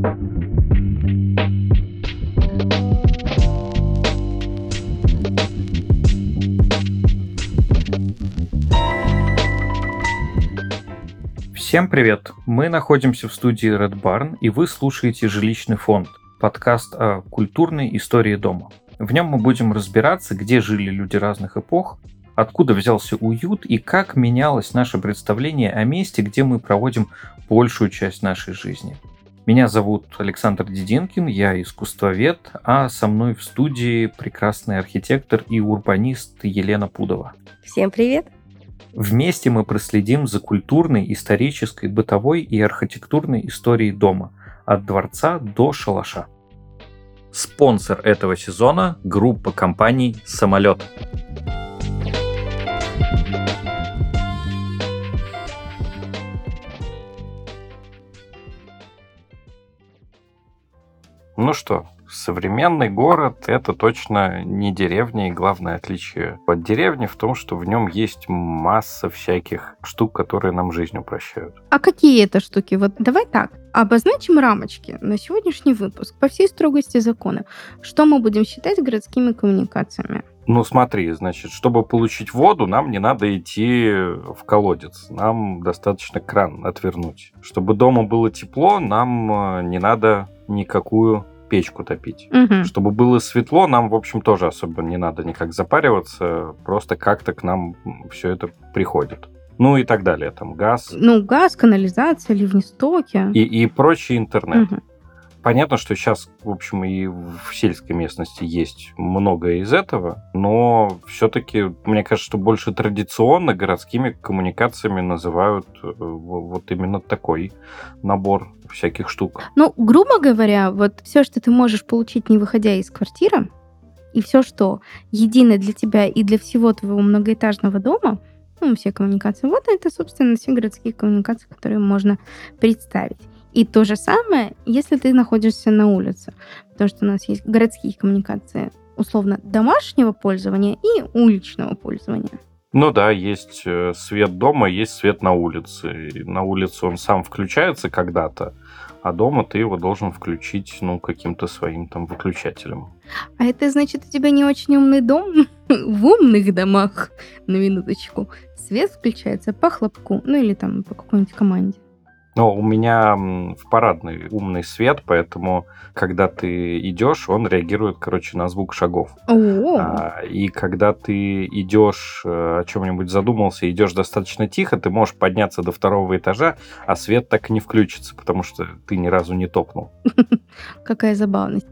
Всем привет! Мы находимся в студии Red Barn, и вы слушаете «Жилищный фонд» – подкаст о культурной истории дома. В нем мы будем разбираться, где жили люди разных эпох, откуда взялся уют и как менялось наше представление о месте, где мы проводим большую часть нашей жизни. Меня зовут Александр Дединкин, я искусствовед, а со мной в студии прекрасный архитектор и урбанист Елена Пудова. Всем привет! Вместе мы проследим за культурной, исторической, бытовой и архитектурной историей дома, от дворца до шалаша. Спонсор этого сезона – группа компаний «Самолет». Ну что, Современный город — это точно не деревня, и главное отличие от деревни в том, что в нем есть масса всяких штук, которые нам жизнь упрощают. А какие это штуки? Вот давай так. Обозначим рамочки на сегодняшний выпуск по всей строгости закона. Что мы будем считать городскими коммуникациями? Ну смотри, значит, чтобы получить воду, нам не надо идти в колодец. Нам достаточно кран отвернуть. Чтобы дома было тепло, нам э, не надо никакую печку топить. Угу. Чтобы было светло, нам, в общем, тоже особо не надо никак запариваться, просто как-то к нам все это приходит. Ну и так далее, там газ. Ну, газ, канализация, ливнестоки. И, и прочий интернет. Угу. Понятно, что сейчас, в общем, и в сельской местности есть многое из этого, но все-таки, мне кажется, что больше традиционно городскими коммуникациями называют э, вот именно такой набор всяких штук. Ну, грубо говоря, вот все, что ты можешь получить, не выходя из квартиры, и все, что едино для тебя и для всего твоего многоэтажного дома, ну, все коммуникации, вот это, собственно, все городские коммуникации, которые можно представить. И то же самое, если ты находишься на улице. Потому что у нас есть городские коммуникации, условно, домашнего пользования и уличного пользования. Ну да, есть э, свет дома, есть свет на улице. И на улице он сам включается когда-то, а дома ты его должен включить, ну, каким-то своим там выключателем. А это значит, у тебя не очень умный дом? В умных домах, на минуточку, свет включается по хлопку, ну или там по какой-нибудь команде. Но у меня в парадный умный свет, поэтому когда ты идешь, он реагирует, короче, на звук шагов. А, и когда ты идешь, э, о чем-нибудь задумался, идешь достаточно тихо, ты можешь подняться до второго этажа, а свет так и не включится, потому что ты ни разу не топнул. Какая забавность.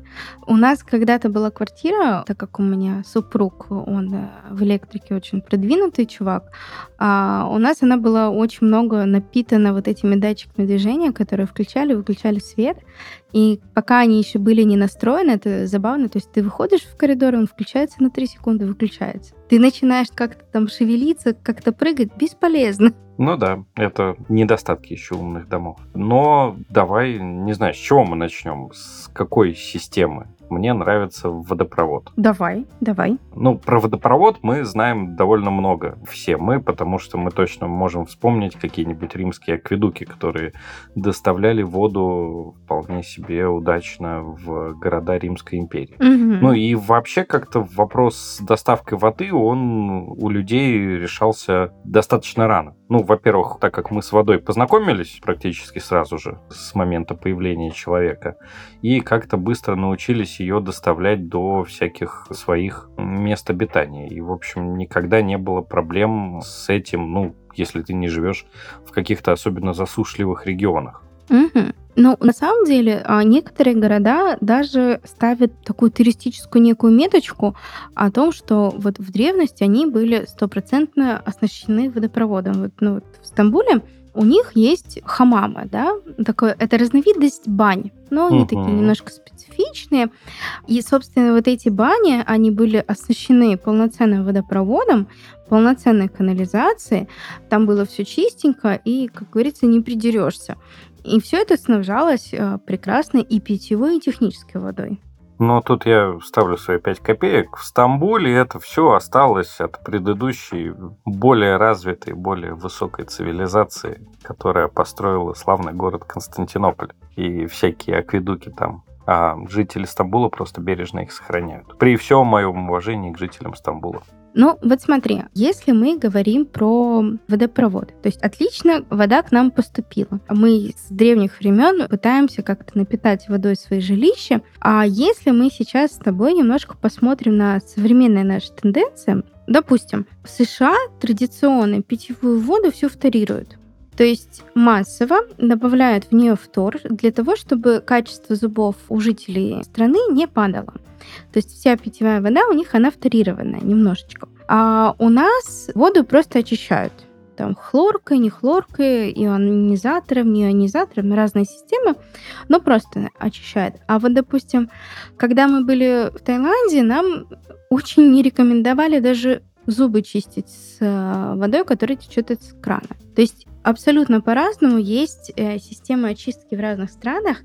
У нас когда-то была квартира, так как у меня супруг, он э, в электрике очень продвинутый чувак, а у нас она была очень много напитана вот этими датчиками движения, которые включали, выключали свет. И пока они еще были не настроены, это забавно. То есть ты выходишь в коридор, он включается на 3 секунды, выключается. Ты начинаешь как-то там шевелиться, как-то прыгать, бесполезно. Ну да, это недостатки еще умных домов. Но давай, не знаю, с чего мы начнем? С какой системы? Мне нравится водопровод. Давай, давай. Ну, про водопровод мы знаем довольно много. Все мы, потому что мы точно можем вспомнить какие-нибудь римские акведуки, которые доставляли воду вполне себе удачно в города Римской империи. Угу. Ну и вообще как-то вопрос с доставкой воды, он у людей решался достаточно рано. Ну, во-первых, так как мы с водой познакомились практически сразу же с момента появления человека, и как-то быстро научились ее доставлять до всяких своих мест обитания. И, в общем, никогда не было проблем с этим, ну, если ты не живешь в каких-то особенно засушливых регионах. Угу. Ну, на самом деле, а, некоторые города даже ставят такую туристическую некую меточку о том, что вот в древности они были стопроцентно оснащены водопроводом. Вот, ну, вот в Стамбуле у них есть хамамы, да, такое, это разновидность бань, но они uh-huh. такие немножко специфичные. И, собственно, вот эти бани, они были оснащены полноценным водопроводом, полноценной канализацией, там было все чистенько, и, как говорится, не придерешься. И все это снабжалось э, прекрасной и питьевой, и технической водой. Но тут я ставлю свои 5 копеек. В Стамбуле это все осталось от предыдущей, более развитой, более высокой цивилизации, которая построила славный город Константинополь. И всякие акведуки там а жители Стамбула просто бережно их сохраняют. При всем моем уважении к жителям Стамбула. Ну, вот смотри, если мы говорим про водопровод, то есть отлично вода к нам поступила. Мы с древних времен пытаемся как-то напитать водой свои жилища. А если мы сейчас с тобой немножко посмотрим на современные наши тенденции, допустим, в США традиционно питьевую воду все вторируют. То есть массово добавляют в нее фтор для того, чтобы качество зубов у жителей страны не падало. То есть вся питьевая вода у них, она вторированная немножечко. А у нас воду просто очищают. Там хлоркой, не хлоркой, ионизатором, не ионизатором, разные системы, но просто очищают. А вот, допустим, когда мы были в Таиланде, нам очень не рекомендовали даже зубы чистить с э, водой, которая течет из крана. То есть абсолютно по-разному есть э, системы очистки в разных странах,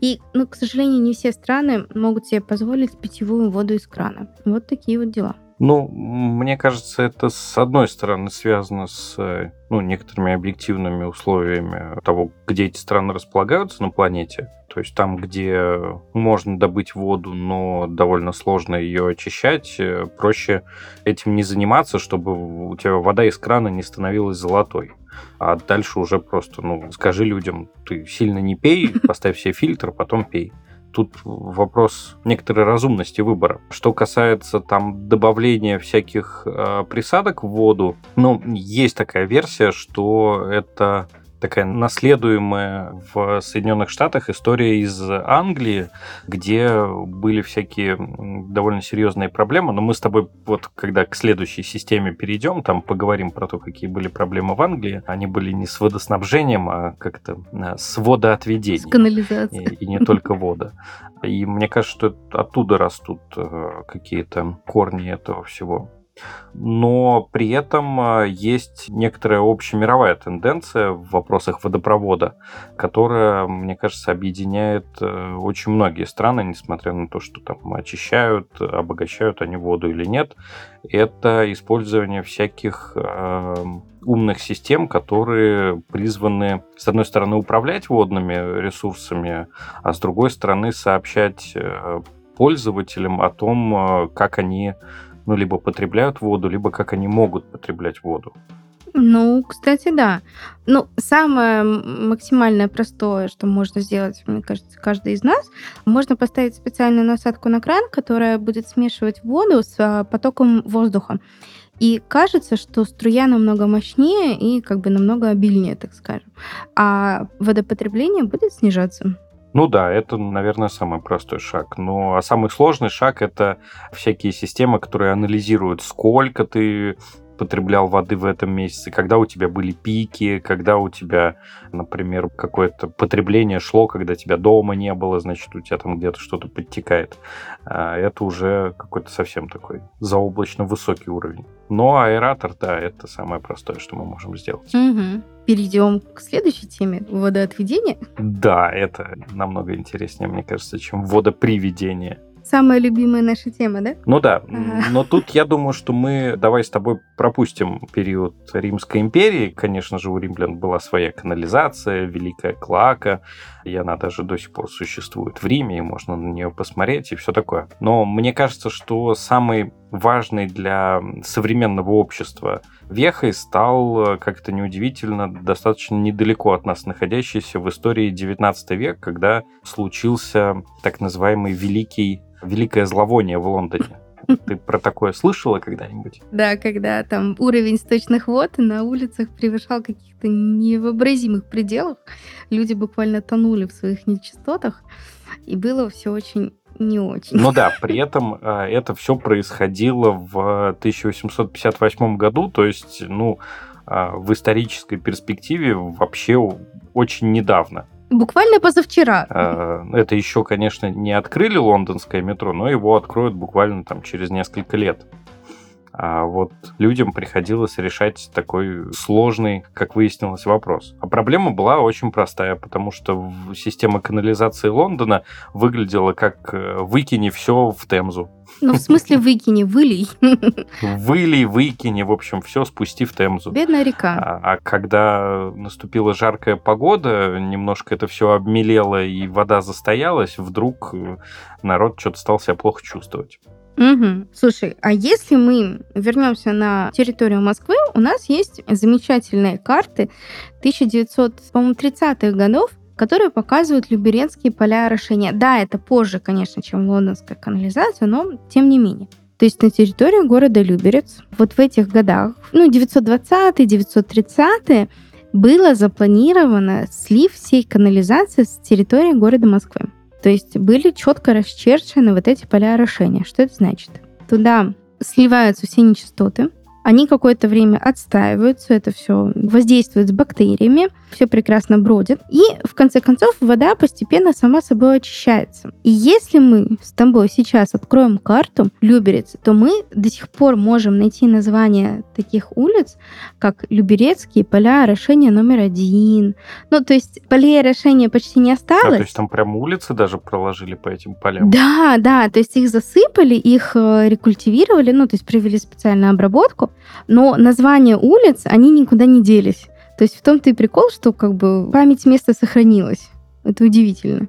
и, ну, к сожалению, не все страны могут себе позволить питьевую воду из крана. Вот такие вот дела. Ну, мне кажется, это с одной стороны связано с ну, некоторыми объективными условиями того, где эти страны располагаются на планете. То есть там, где можно добыть воду, но довольно сложно ее очищать, э, проще этим не заниматься, чтобы у тебя вода из крана не становилась золотой. А дальше уже просто, ну, скажи людям, ты сильно не пей, поставь себе фильтр, потом пей тут вопрос некоторой разумности выбора. Что касается там добавления всяких э, присадок в воду, ну, есть такая версия, что это такая наследуемая в Соединенных Штатах история из Англии, где были всякие довольно серьезные проблемы. Но мы с тобой вот когда к следующей системе перейдем, там поговорим про то, какие были проблемы в Англии. Они были не с водоснабжением, а как-то а, с водоотведением. С канализацией. И, и не только вода. И мне кажется, что оттуда растут э, какие-то корни этого всего но при этом а, есть некоторая общемировая тенденция в вопросах водопровода, которая, мне кажется, объединяет э, очень многие страны, несмотря на то, что там очищают, обогащают они воду или нет. Это использование всяких э, умных систем, которые призваны, с одной стороны, управлять водными ресурсами, а с другой стороны, сообщать э, пользователям о том, как они ну, либо потребляют воду, либо как они могут потреблять воду. Ну, кстати, да. Ну, самое максимальное простое, что можно сделать, мне кажется, каждый из нас, можно поставить специальную насадку на кран, которая будет смешивать воду с а, потоком воздуха. И кажется, что струя намного мощнее и как бы намного обильнее, так скажем. А водопотребление будет снижаться. Ну да, это, наверное, самый простой шаг. Ну, а самый сложный шаг это всякие системы, которые анализируют, сколько ты потреблял воды в этом месяце, когда у тебя были пики, когда у тебя, например, какое-то потребление шло, когда тебя дома не было, значит, у тебя там где-то что-то подтекает. А это уже какой-то совсем такой заоблачно высокий уровень. Но аэратор, да, это самое простое, что мы можем сделать. Угу. Перейдем к следующей теме водоотведения. Да, это намного интереснее, мне кажется, чем водоприведение. Самая любимая наша тема, да? Ну да, ага. но тут я думаю, что мы давай с тобой пропустим период Римской империи. Конечно же, у римлян была своя канализация, Великая Клака, и она даже до сих пор существует в Риме, и можно на нее посмотреть и все такое. Но мне кажется, что самый важный для современного общества вехой стал, как это неудивительно, достаточно недалеко от нас находящийся в истории 19 век, когда случился так называемый Великий великое зловоние в Лондоне. Ты про такое слышала когда-нибудь? Да, когда там уровень сточных вод на улицах превышал каких-то невообразимых пределах. Люди буквально тонули в своих нечистотах. И было все очень не очень. Ну да, при этом э, это все происходило в 1858 году, то есть, ну, э, в исторической перспективе вообще очень недавно. Буквально позавчера. А, это еще, конечно, не открыли лондонское метро, но его откроют буквально там через несколько лет. А вот людям приходилось решать такой сложный, как выяснилось, вопрос. А проблема была очень простая, потому что система канализации Лондона выглядела как э, «выкини все в Темзу». Ну, в смысле выкини, вылей. Вылей, выкини, в общем, все спусти в Темзу. Бедная река. А, а когда наступила жаркая погода, немножко это все обмелело и вода застоялась, вдруг э, народ что-то стал себя плохо чувствовать. Угу. Слушай, а если мы вернемся на территорию Москвы, у нас есть замечательные карты 1930-х годов, которые показывают люберенские поля орошения. Да, это позже, конечно, чем лондонская канализация, но тем не менее. То есть на территории города Люберец вот в этих годах, ну, 920-930 было запланировано слив всей канализации с территории города Москвы. То есть были четко расчерчены вот эти поля орошения. Что это значит? Туда сливаются все нечистоты, они какое-то время отстаиваются, это все воздействует с бактериями, все прекрасно бродит. И, в конце концов, вода постепенно сама собой очищается. И если мы с тобой сейчас откроем карту Люберец, то мы до сих пор можем найти название таких улиц, как Люберецкие поля орошения номер один. Ну, то есть полей орошения почти не осталось. А, то есть там прям улицы даже проложили по этим полям? Да, да, то есть их засыпали, их э, рекультивировали, ну, то есть провели специальную обработку, но названия улиц, они никуда не делись. То есть в том-то и прикол, что как бы память места сохранилась. Это удивительно.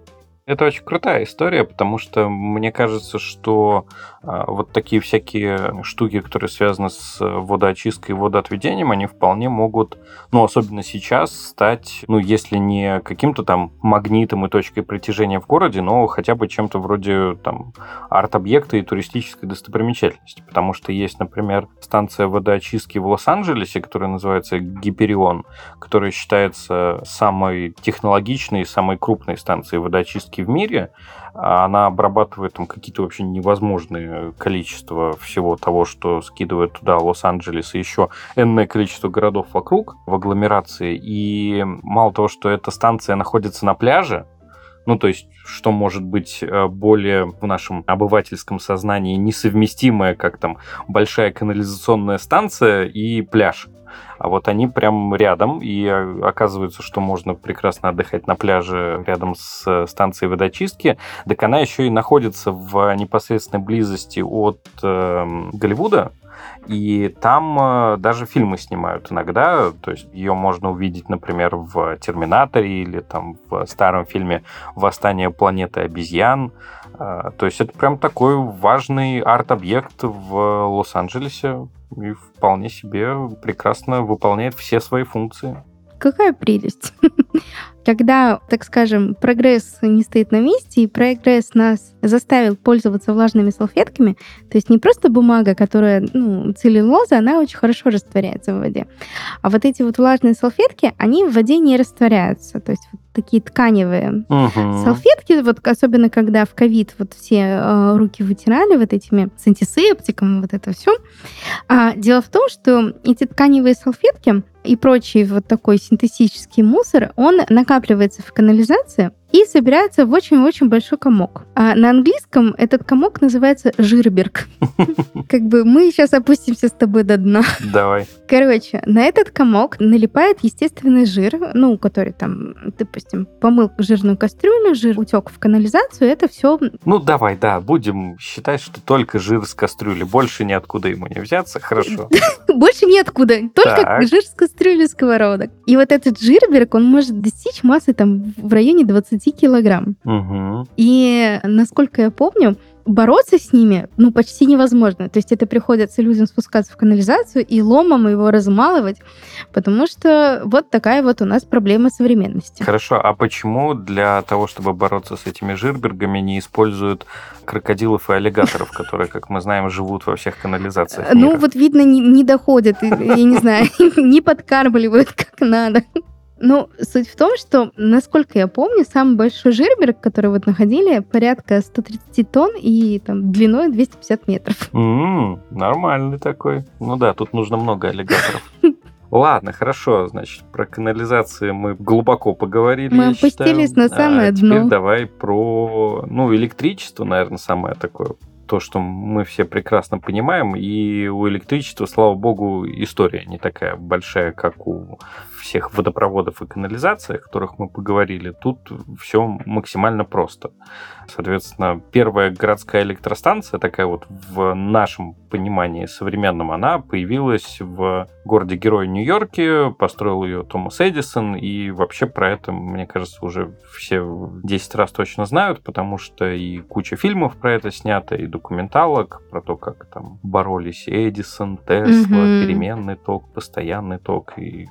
Это очень крутая история, потому что мне кажется, что а, вот такие всякие штуки, которые связаны с водоочисткой и водоотведением, они вполне могут, ну, особенно сейчас, стать, ну, если не каким-то там магнитом и точкой притяжения в городе, но хотя бы чем-то вроде там арт-объекта и туристической достопримечательности. Потому что есть, например, станция водоочистки в Лос-Анджелесе, которая называется Гиперион, которая считается самой технологичной и самой крупной станцией водоочистки в мире. А она обрабатывает там какие-то вообще невозможные количества всего того, что скидывает туда Лос-Анджелес и еще энное количество городов вокруг в агломерации. И мало того, что эта станция находится на пляже, ну, то есть, что может быть э, более в нашем обывательском сознании несовместимое, как там большая канализационная станция и пляж. А вот они прям рядом, и э, оказывается, что можно прекрасно отдыхать на пляже рядом с э, станцией водочистки. Так она еще и находится в непосредственной близости от э, Голливуда, и там э, даже фильмы снимают иногда, то есть ее можно увидеть, например, в «Терминаторе» или там в старом фильме «Восстание планеты обезьян». Э, то есть это прям такой важный арт-объект в Лос-Анджелесе и вполне себе прекрасно выполняет все свои функции. Какая прелесть. Когда, так скажем, прогресс не стоит на месте, и прогресс нас заставил пользоваться влажными салфетками, то есть не просто бумага, которая, ну, целлюлоза, она очень хорошо растворяется в воде, а вот эти вот влажные салфетки, они в воде не растворяются, то есть вот такие тканевые угу. салфетки, вот особенно когда в ковид вот все э, руки вытирали вот этими с антисептиком, вот это все. А дело в том, что эти тканевые салфетки и прочий вот такой синтетический мусор, он накапливается в канализации, и собирается в очень-очень большой комок. А на английском этот комок называется жирберг. Как бы мы сейчас опустимся с тобой до дна. Давай. Короче, на этот комок налипает естественный жир, ну, который там, допустим, помыл жирную кастрюлю, жир утек в канализацию, это все... Ну, давай, да, будем считать, что только жир с кастрюли, больше ниоткуда ему не взяться, хорошо. Больше ниоткуда, только жир с кастрюли сковородок. И вот этот жирберг, он может достичь массы там в районе 20 20 килограмм. Угу. И, насколько я помню, бороться с ними, ну, почти невозможно. То есть это приходится людям спускаться в канализацию и ломом его размалывать, потому что вот такая вот у нас проблема современности. Хорошо, а почему для того, чтобы бороться с этими жирбергами, не используют крокодилов и аллигаторов, которые, как мы знаем, живут во всех канализациях ну, мира? Ну, вот видно, не, не доходят, я не знаю, не подкармливают как надо. Ну, суть в том, что, насколько я помню, самый большой жирберг, который вот находили, порядка 130 тонн и там длиной 250 метров. Mm, нормальный такой. Ну да, тут нужно много аллигаторов. Ладно, хорошо, значит, про канализации мы глубоко поговорили. Мы опустились считаю. на самое а дно. Теперь давай про, ну, электричество, наверное, самое такое то, что мы все прекрасно понимаем, и у электричества, слава богу, история не такая большая, как у всех водопроводов и канализации, о которых мы поговорили. Тут все максимально просто. Соответственно, первая городская электростанция, такая вот в нашем понимании современном, она появилась в городе-герое Нью-Йорке, построил ее Томас Эдисон, и вообще про это, мне кажется, уже все 10 раз точно знают, потому что и куча фильмов про это снято, и документалок про то, как там боролись Эдисон, Тесла, mm-hmm. переменный ток, постоянный ток и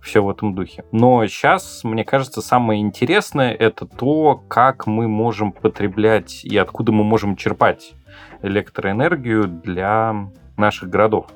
все в этом духе. Но сейчас, мне кажется, самое интересное это то, как мы можем потреблять и откуда мы можем черпать электроэнергию для наших городов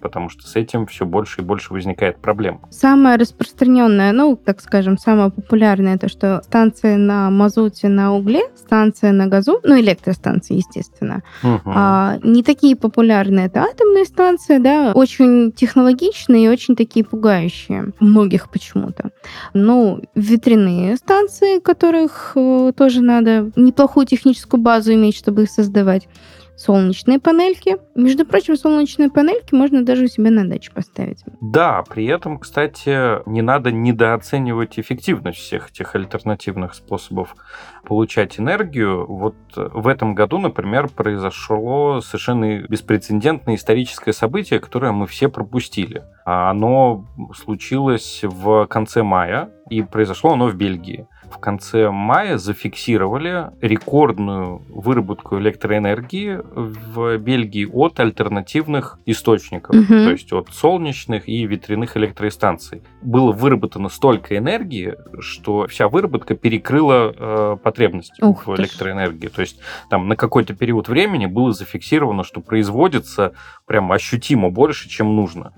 потому что с этим все больше и больше возникает проблем. Самое распространенное, ну, так скажем, самое популярное, это что станции на мазуте, на угле, станция на газу, ну, электростанции, естественно. Угу. А, не такие популярные это атомные станции, да, очень технологичные и очень такие пугающие. Многих почему-то. Ну, ветряные станции, которых э, тоже надо неплохую техническую базу иметь, чтобы их создавать солнечные панельки. Между прочим, солнечные панельки можно даже у себя на даче поставить. Да, при этом, кстати, не надо недооценивать эффективность всех этих альтернативных способов получать энергию. Вот в этом году, например, произошло совершенно беспрецедентное историческое событие, которое мы все пропустили. А оно случилось в конце мая, и произошло оно в Бельгии в конце мая зафиксировали рекордную выработку электроэнергии в Бельгии от альтернативных источников, угу. то есть от солнечных и ветряных электростанций. Было выработано столько энергии, что вся выработка перекрыла э, потребность Ух в электроэнергии. То есть там на какой-то период времени было зафиксировано, что производится прям ощутимо больше, чем нужно.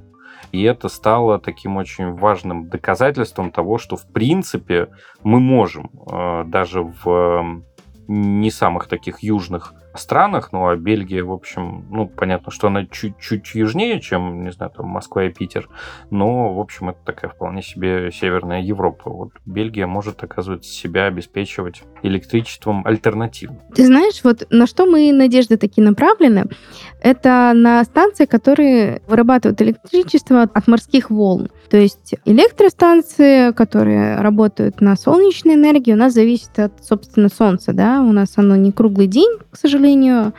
И это стало таким очень важным доказательством того, что в принципе мы можем э, даже в не самых таких южных странах, ну а Бельгия, в общем, ну понятно, что она чуть-чуть южнее, чем, не знаю, там Москва и Питер, но, в общем, это такая вполне себе северная Европа. Вот Бельгия может, оказывается, себя обеспечивать электричеством альтернативным. Ты знаешь, вот на что мы надежды такие направлены, это на станции, которые вырабатывают электричество от морских волн. То есть электростанции, которые работают на солнечной энергии, у нас зависит от, собственно, солнца, да, у нас оно не круглый день, к сожалению,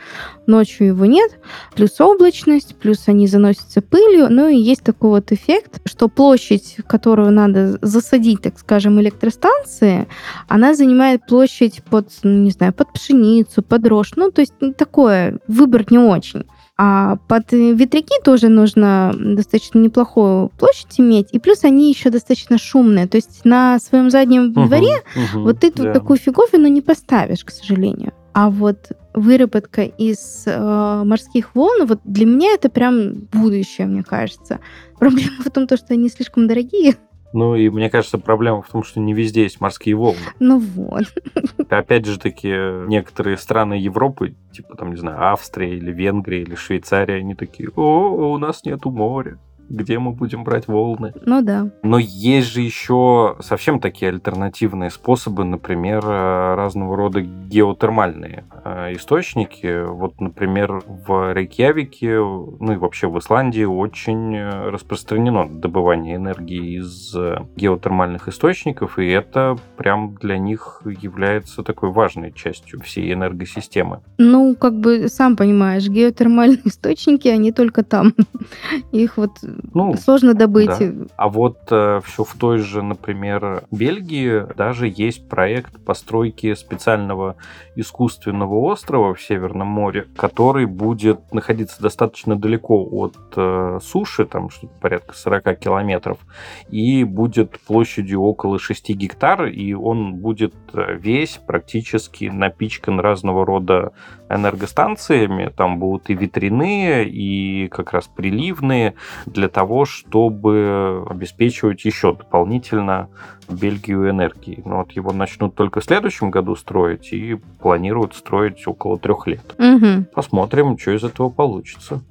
ночью его нет, плюс облачность, плюс они заносятся пылью, ну и есть такой вот эффект, что площадь, которую надо засадить, так скажем, электростанции, она занимает площадь под, ну, не знаю, под пшеницу, под рожь, ну то есть такое, выбор не очень. А под ветряки тоже нужно достаточно неплохую площадь иметь. И плюс они еще достаточно шумные. То есть на своем заднем угу, дворе угу, вот ты да. такую фиговину не поставишь, к сожалению. А вот выработка из э, морских волн, вот для меня это прям будущее, мне кажется. Проблема в том, что они слишком дорогие. Ну и мне кажется, проблема в том, что не везде есть морские волны. Ну вот. Опять же таки, некоторые страны Европы, типа там, не знаю, Австрия или Венгрия или Швейцария, они такие, о, у нас нету моря где мы будем брать волны. Ну да. Но есть же еще совсем такие альтернативные способы, например, э, разного рода геотермальные э, источники. Вот, например, в Рейкьявике, ну и вообще в Исландии очень распространено добывание энергии из геотермальных источников, и это прям для них является такой важной частью всей энергосистемы. Ну, как бы, сам понимаешь, геотермальные источники, они только там. Их вот ну, сложно добыть. Да. А вот э, все в той же, например, Бельгии даже есть проект постройки специального искусственного острова в Северном море, который будет находиться достаточно далеко от э, суши, там что-то порядка 40 километров, и будет площадью около 6 гектар, и он будет э, весь практически напичкан разного рода энергостанциями. Там будут и ветряные, и как раз приливные для того, чтобы обеспечивать еще дополнительно Бельгию энергией. Но вот его начнут только в следующем году строить и планируют строить около трех лет. Угу. Посмотрим, что из этого получится.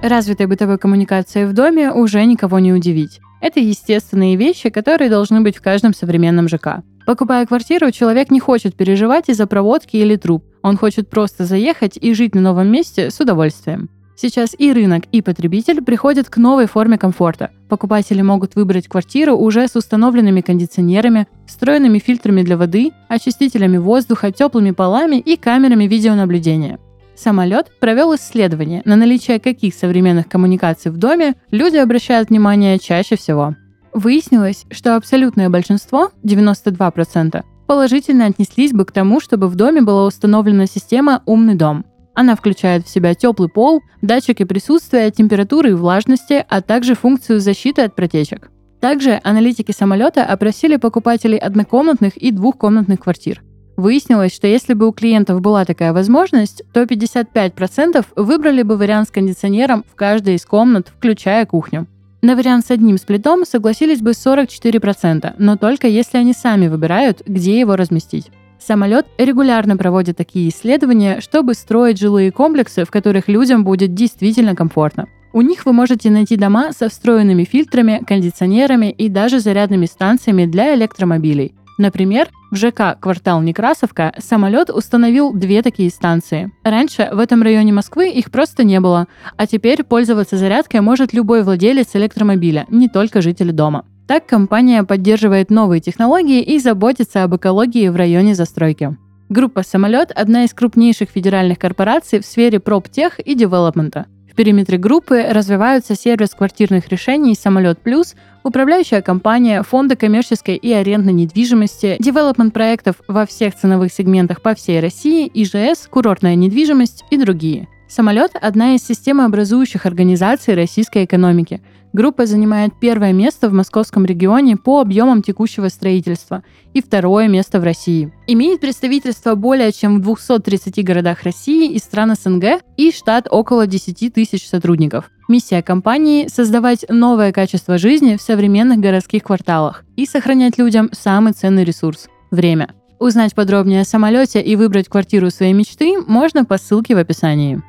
Развитой бытовой коммуникацией в доме уже никого не удивить. Это естественные вещи, которые должны быть в каждом современном ЖК. Покупая квартиру, человек не хочет переживать из-за проводки или труб. Он хочет просто заехать и жить на новом месте с удовольствием. Сейчас и рынок, и потребитель приходят к новой форме комфорта. Покупатели могут выбрать квартиру уже с установленными кондиционерами, встроенными фильтрами для воды, очистителями воздуха, теплыми полами и камерами видеонаблюдения. Самолет провел исследование, на наличие каких современных коммуникаций в доме люди обращают внимание чаще всего. Выяснилось, что абсолютное большинство, 92%, положительно отнеслись бы к тому, чтобы в доме была установлена система «Умный дом», она включает в себя теплый пол, датчики присутствия, температуры и влажности, а также функцию защиты от протечек. Также аналитики самолета опросили покупателей однокомнатных и двухкомнатных квартир. Выяснилось, что если бы у клиентов была такая возможность, то 55% выбрали бы вариант с кондиционером в каждой из комнат, включая кухню. На вариант с одним сплитом согласились бы 44%, но только если они сами выбирают, где его разместить. Самолет регулярно проводит такие исследования, чтобы строить жилые комплексы, в которых людям будет действительно комфортно. У них вы можете найти дома со встроенными фильтрами, кондиционерами и даже зарядными станциями для электромобилей. Например, в ЖК «Квартал Некрасовка» самолет установил две такие станции. Раньше в этом районе Москвы их просто не было, а теперь пользоваться зарядкой может любой владелец электромобиля, не только жители дома. Так компания поддерживает новые технологии и заботится об экологии в районе застройки. Группа «Самолет» — одна из крупнейших федеральных корпораций в сфере проптех и девелопмента. Периметре группы развиваются сервис квартирных решений «Самолет Плюс», управляющая компания, фонды коммерческой и арендной недвижимости, девелопмент проектов во всех ценовых сегментах по всей России, ИЖС, курортная недвижимость и другие. «Самолет» — одна из системообразующих организаций российской экономики — Группа занимает первое место в московском регионе по объемам текущего строительства и второе место в России. Имеет представительство более чем в 230 городах России и стран СНГ и штат около 10 тысяч сотрудников. Миссия компании – создавать новое качество жизни в современных городских кварталах и сохранять людям самый ценный ресурс – время. Узнать подробнее о самолете и выбрать квартиру своей мечты можно по ссылке в описании.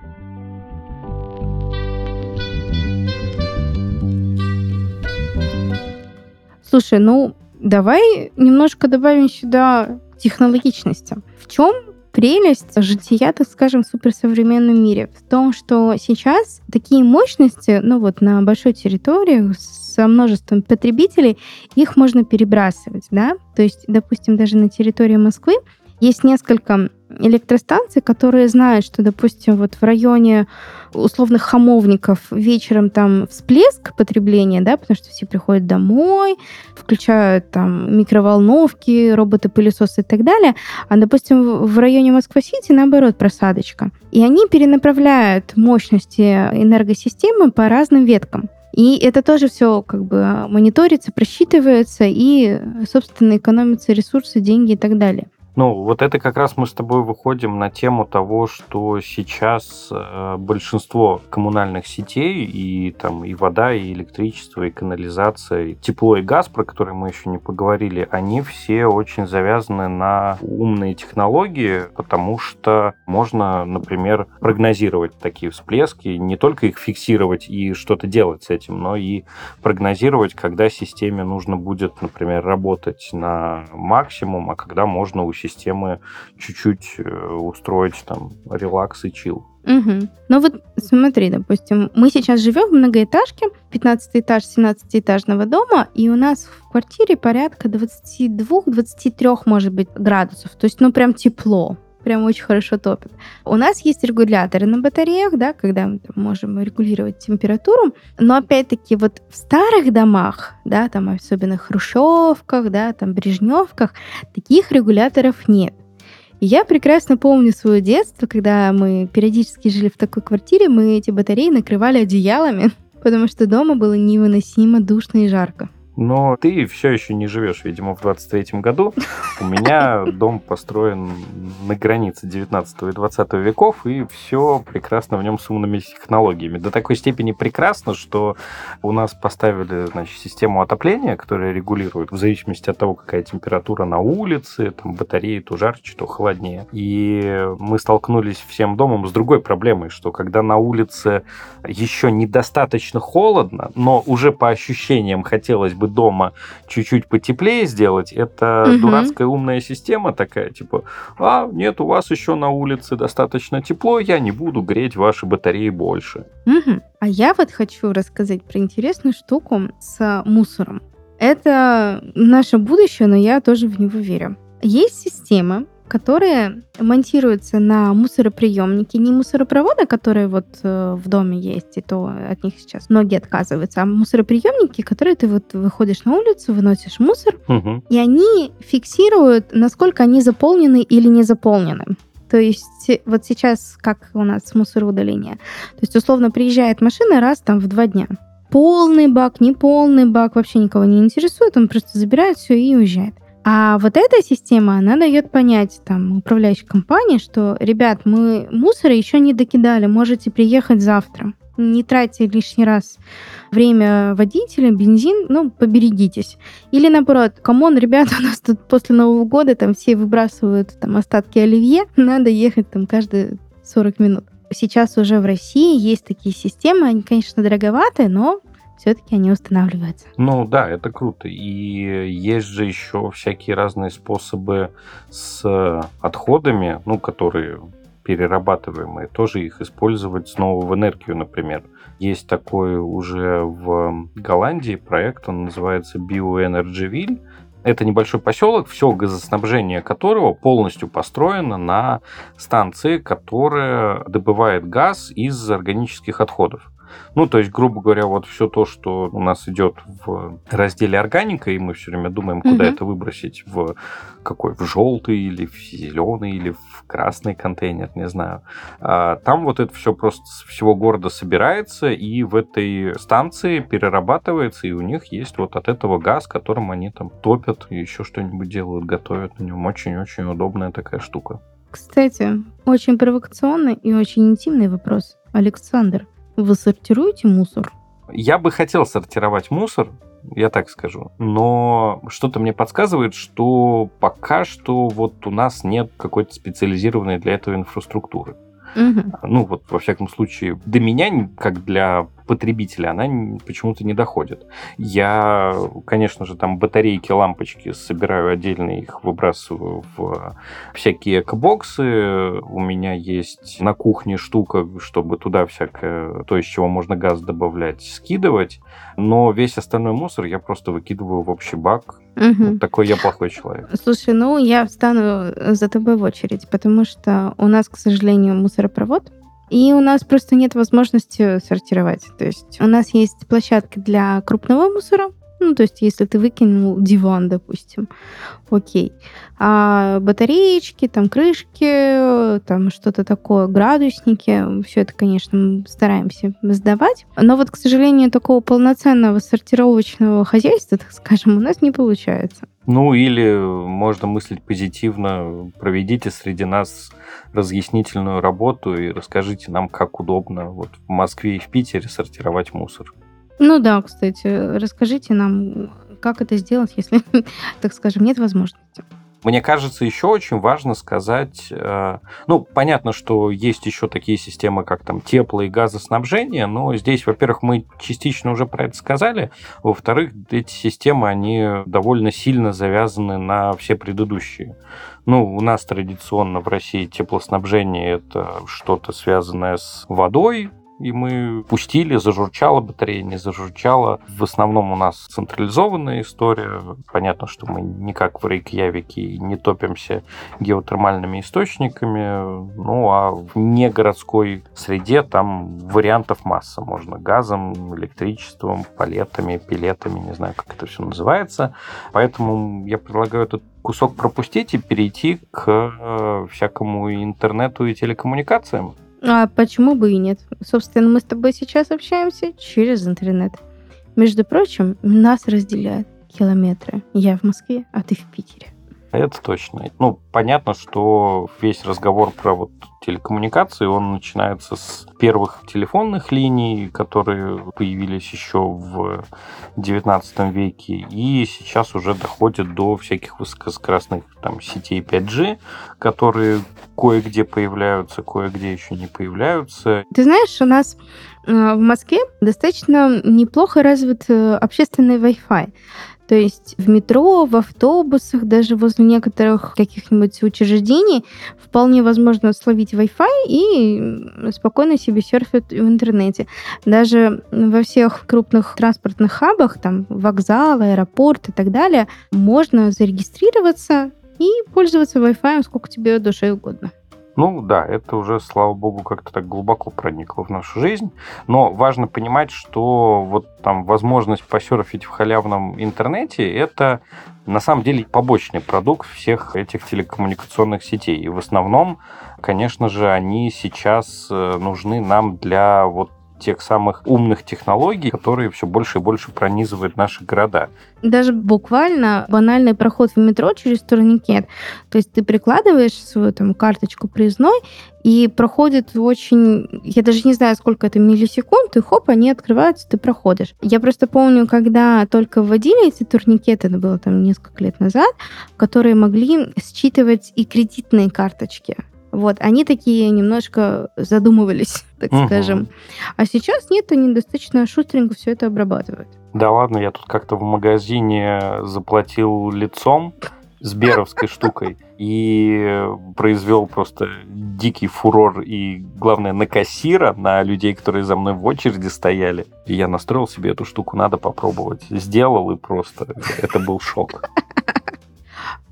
Слушай, ну давай немножко добавим сюда технологичности. В чем прелесть жития, так скажем, в суперсовременном мире? В том, что сейчас такие мощности, ну вот на большой территории со множеством потребителей, их можно перебрасывать, да? То есть, допустим, даже на территории Москвы есть несколько электростанций, которые знают, что, допустим, вот в районе условных хамовников вечером там всплеск потребления, да, потому что все приходят домой, включают там микроволновки, роботы-пылесосы и так далее, а, допустим, в районе Москва-Сити, наоборот, просадочка. И они перенаправляют мощности энергосистемы по разным веткам. И это тоже все как бы мониторится, просчитывается и, собственно, экономятся ресурсы, деньги и так далее. Ну, вот это как раз мы с тобой выходим на тему того, что сейчас э, большинство коммунальных сетей и там и вода, и электричество, и канализация, и тепло и газ, про которые мы еще не поговорили, они все очень завязаны на умные технологии, потому что можно, например, прогнозировать такие всплески, не только их фиксировать и что-то делать с этим, но и прогнозировать, когда системе нужно будет, например, работать на максимум, а когда можно усилить чуть-чуть э, устроить там релакс и чил. Угу. Ну вот смотри, допустим, мы сейчас живем в многоэтажке, 15 этаж 17-этажного дома, и у нас в квартире порядка 22-23, может быть, градусов. То есть, ну, прям тепло прям очень хорошо топит. У нас есть регуляторы на батареях, да, когда мы там, можем регулировать температуру, но опять-таки вот в старых домах, да, там особенно хрущевках, да, там брежневках, таких регуляторов нет. Я прекрасно помню свое детство, когда мы периодически жили в такой квартире, мы эти батареи накрывали одеялами, потому что дома было невыносимо душно и жарко. Но ты все еще не живешь, видимо, в 23-м году. У меня дом построен на границе 19 и 20 веков, и все прекрасно в нем с умными технологиями. До такой степени прекрасно, что у нас поставили значит, систему отопления, которая регулирует в зависимости от того, какая температура на улице, там батареи то жарче, то холоднее. И мы столкнулись всем домом с другой проблемой, что когда на улице еще недостаточно холодно, но уже по ощущениям хотелось бы дома чуть-чуть потеплее сделать, это угу. дурацкая умная система такая, типа, а, нет, у вас еще на улице достаточно тепло, я не буду греть ваши батареи больше. Угу. А я вот хочу рассказать про интересную штуку с мусором. Это наше будущее, но я тоже в него верю. Есть система, которые монтируются на мусороприемники, не мусоропроводы, которые вот э, в доме есть, и то от них сейчас многие отказываются, а мусороприемники, которые ты вот выходишь на улицу, выносишь мусор, угу. и они фиксируют, насколько они заполнены или не заполнены. То есть вот сейчас как у нас мусороудаление. То есть условно приезжает машина раз там в два дня. Полный бак, не полный бак, вообще никого не интересует, он просто забирает все и уезжает. А вот эта система, она дает понять там управляющей компании, что, ребят, мы мусора еще не докидали, можете приехать завтра. Не тратьте лишний раз время водителя, бензин, ну, поберегитесь. Или наоборот, come on, ребята, у нас тут после Нового года там все выбрасывают там остатки оливье, надо ехать там каждые 40 минут. Сейчас уже в России есть такие системы, они, конечно, дороговатые, но все-таки они устанавливаются. Ну да, это круто. И есть же еще всякие разные способы с отходами, ну, которые перерабатываемые, тоже их использовать снова в энергию, например. Есть такой уже в Голландии проект, он называется Bioenergyville. Это небольшой поселок, все газоснабжение которого полностью построено на станции, которая добывает газ из органических отходов. Ну, то есть, грубо говоря, вот все то, что у нас идет в разделе органика, и мы все время думаем, куда угу. это выбросить, в какой, в желтый или в зеленый или в красный контейнер, не знаю. А, там вот это все просто с всего города собирается, и в этой станции перерабатывается, и у них есть вот от этого газ, которым они там топят, еще что-нибудь делают, готовят на нем. Очень-очень удобная такая штука. Кстати, очень провокационный и очень интимный вопрос. Александр, вы сортируете мусор? Я бы хотел сортировать мусор, я так скажу. Но что-то мне подсказывает, что пока что вот у нас нет какой-то специализированной для этого инфраструктуры. Угу. Ну, вот, во всяком случае, до меня, как для потребителя, она почему-то не доходит. Я, конечно же, там батарейки, лампочки собираю отдельно, их выбрасываю в всякие экобоксы. У меня есть на кухне штука, чтобы туда всякое, то, из чего можно газ добавлять, скидывать. Но весь остальной мусор я просто выкидываю в общий бак. Угу. Вот такой я плохой человек. Слушай, ну я встану за тобой в очередь, потому что у нас, к сожалению, мусоропровод и у нас просто нет возможности сортировать. То есть у нас есть площадка для крупного мусора, ну, то есть, если ты выкинул диван, допустим, окей. А батареечки, там крышки, там что-то такое, градусники, все это, конечно, стараемся сдавать. Но вот, к сожалению, такого полноценного сортировочного хозяйства, так скажем, у нас не получается. Ну, или можно мыслить позитивно, проведите среди нас разъяснительную работу и расскажите нам, как удобно вот в Москве и в Питере сортировать мусор. Ну да, кстати, расскажите нам, как это сделать, если, так скажем, нет возможности. Мне кажется, еще очень важно сказать, э, ну, понятно, что есть еще такие системы, как там тепло и газоснабжение, но здесь, во-первых, мы частично уже про это сказали, во-вторых, эти системы, они довольно сильно завязаны на все предыдущие. Ну, у нас традиционно в России теплоснабжение это что-то связанное с водой, и мы пустили, зажурчала батарея, не зажурчала. В основном у нас централизованная история. Понятно, что мы не как в Рейкьявике не топимся геотермальными источниками. Ну, а в негородской среде там вариантов масса. Можно газом, электричеством, палетами, пилетами, не знаю, как это все называется. Поэтому я предлагаю этот кусок пропустить и перейти к э, всякому интернету и телекоммуникациям. А почему бы и нет? Собственно, мы с тобой сейчас общаемся через интернет. Между прочим, нас разделяют километры. Я в Москве, а ты в Питере. Это точно. Ну, понятно, что весь разговор про вот телекоммуникации, он начинается с первых телефонных линий, которые появились еще в XIX веке, и сейчас уже доходит до всяких высокоскоростных там, сетей 5G, которые кое-где появляются, кое-где еще не появляются. Ты знаешь, у нас э, в Москве достаточно неплохо развит э, общественный Wi-Fi. То есть в метро, в автобусах, даже возле некоторых каких-нибудь учреждений вполне возможно словить Wi-Fi и спокойно себе серфить в интернете. Даже во всех крупных транспортных хабах, там вокзал, аэропорт и так далее, можно зарегистрироваться и пользоваться Wi-Fi сколько тебе душе угодно. Ну да, это уже, слава богу, как-то так глубоко проникло в нашу жизнь. Но важно понимать, что вот там возможность посерфить в халявном интернете это на самом деле побочный продукт всех этих телекоммуникационных сетей. И в основном, конечно же, они сейчас э, нужны нам для вот тех самых умных технологий, которые все больше и больше пронизывают наши города. Даже буквально банальный проход в метро через турникет. То есть ты прикладываешь свою там карточку проездной, и проходит очень... Я даже не знаю, сколько это миллисекунд, и хоп, они открываются, ты проходишь. Я просто помню, когда только вводили эти турникеты, это было там несколько лет назад, которые могли считывать и кредитные карточки. Вот, они такие немножко задумывались, так угу. скажем. А сейчас нет, они достаточно шустренько все это обрабатывают. Да ладно, я тут как-то в магазине заплатил лицом с беровской штукой и произвел просто дикий фурор и, главное, на кассира, на людей, которые за мной в очереди стояли. И я настроил себе эту штуку, надо попробовать. Сделал и просто это был шок.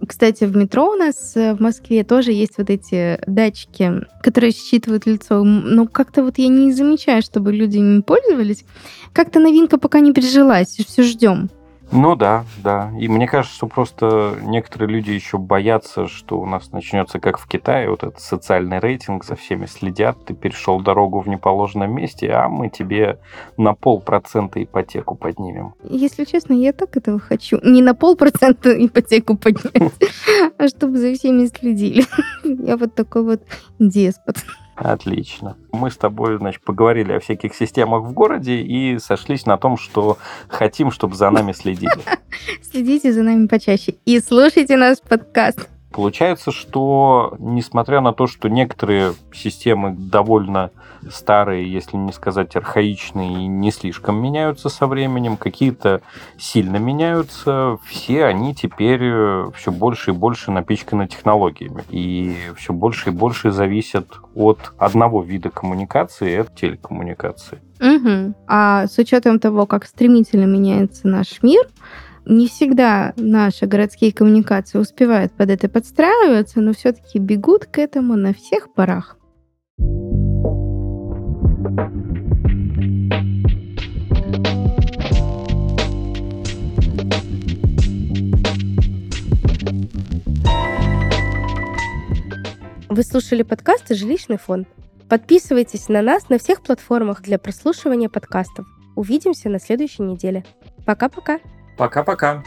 Кстати, в метро у нас э, в Москве тоже есть вот эти датчики, которые считывают лицо. Но как-то вот я не замечаю, чтобы люди ими пользовались. Как-то новинка пока не прижилась, все ждем. Ну да, да. И мне кажется, что просто некоторые люди еще боятся, что у нас начнется как в Китае, вот этот социальный рейтинг, за всеми следят, ты перешел дорогу в неположенном месте, а мы тебе на полпроцента ипотеку поднимем. Если честно, я так этого хочу. Не на полпроцента ипотеку поднять, а чтобы за всеми следили. Я вот такой вот деспот. Отлично. Мы с тобой, значит, поговорили о всяких системах в городе и сошлись на том, что хотим, чтобы за нами следили. Следите за нами почаще и слушайте наш подкаст. Получается, что несмотря на то, что некоторые системы довольно старые, если не сказать архаичные, и не слишком меняются со временем, какие-то сильно меняются, все они теперь э, все больше и больше напичканы технологиями. И все больше и больше зависят от одного вида коммуникации, это телекоммуникации. Угу. А с учетом того, как стремительно меняется наш мир, не всегда наши городские коммуникации успевают под это подстраиваться, но все-таки бегут к этому на всех парах. Вы слушали подкасты «Жилищный фонд». Подписывайтесь на нас на всех платформах для прослушивания подкастов. Увидимся на следующей неделе. Пока-пока. Пока-пока.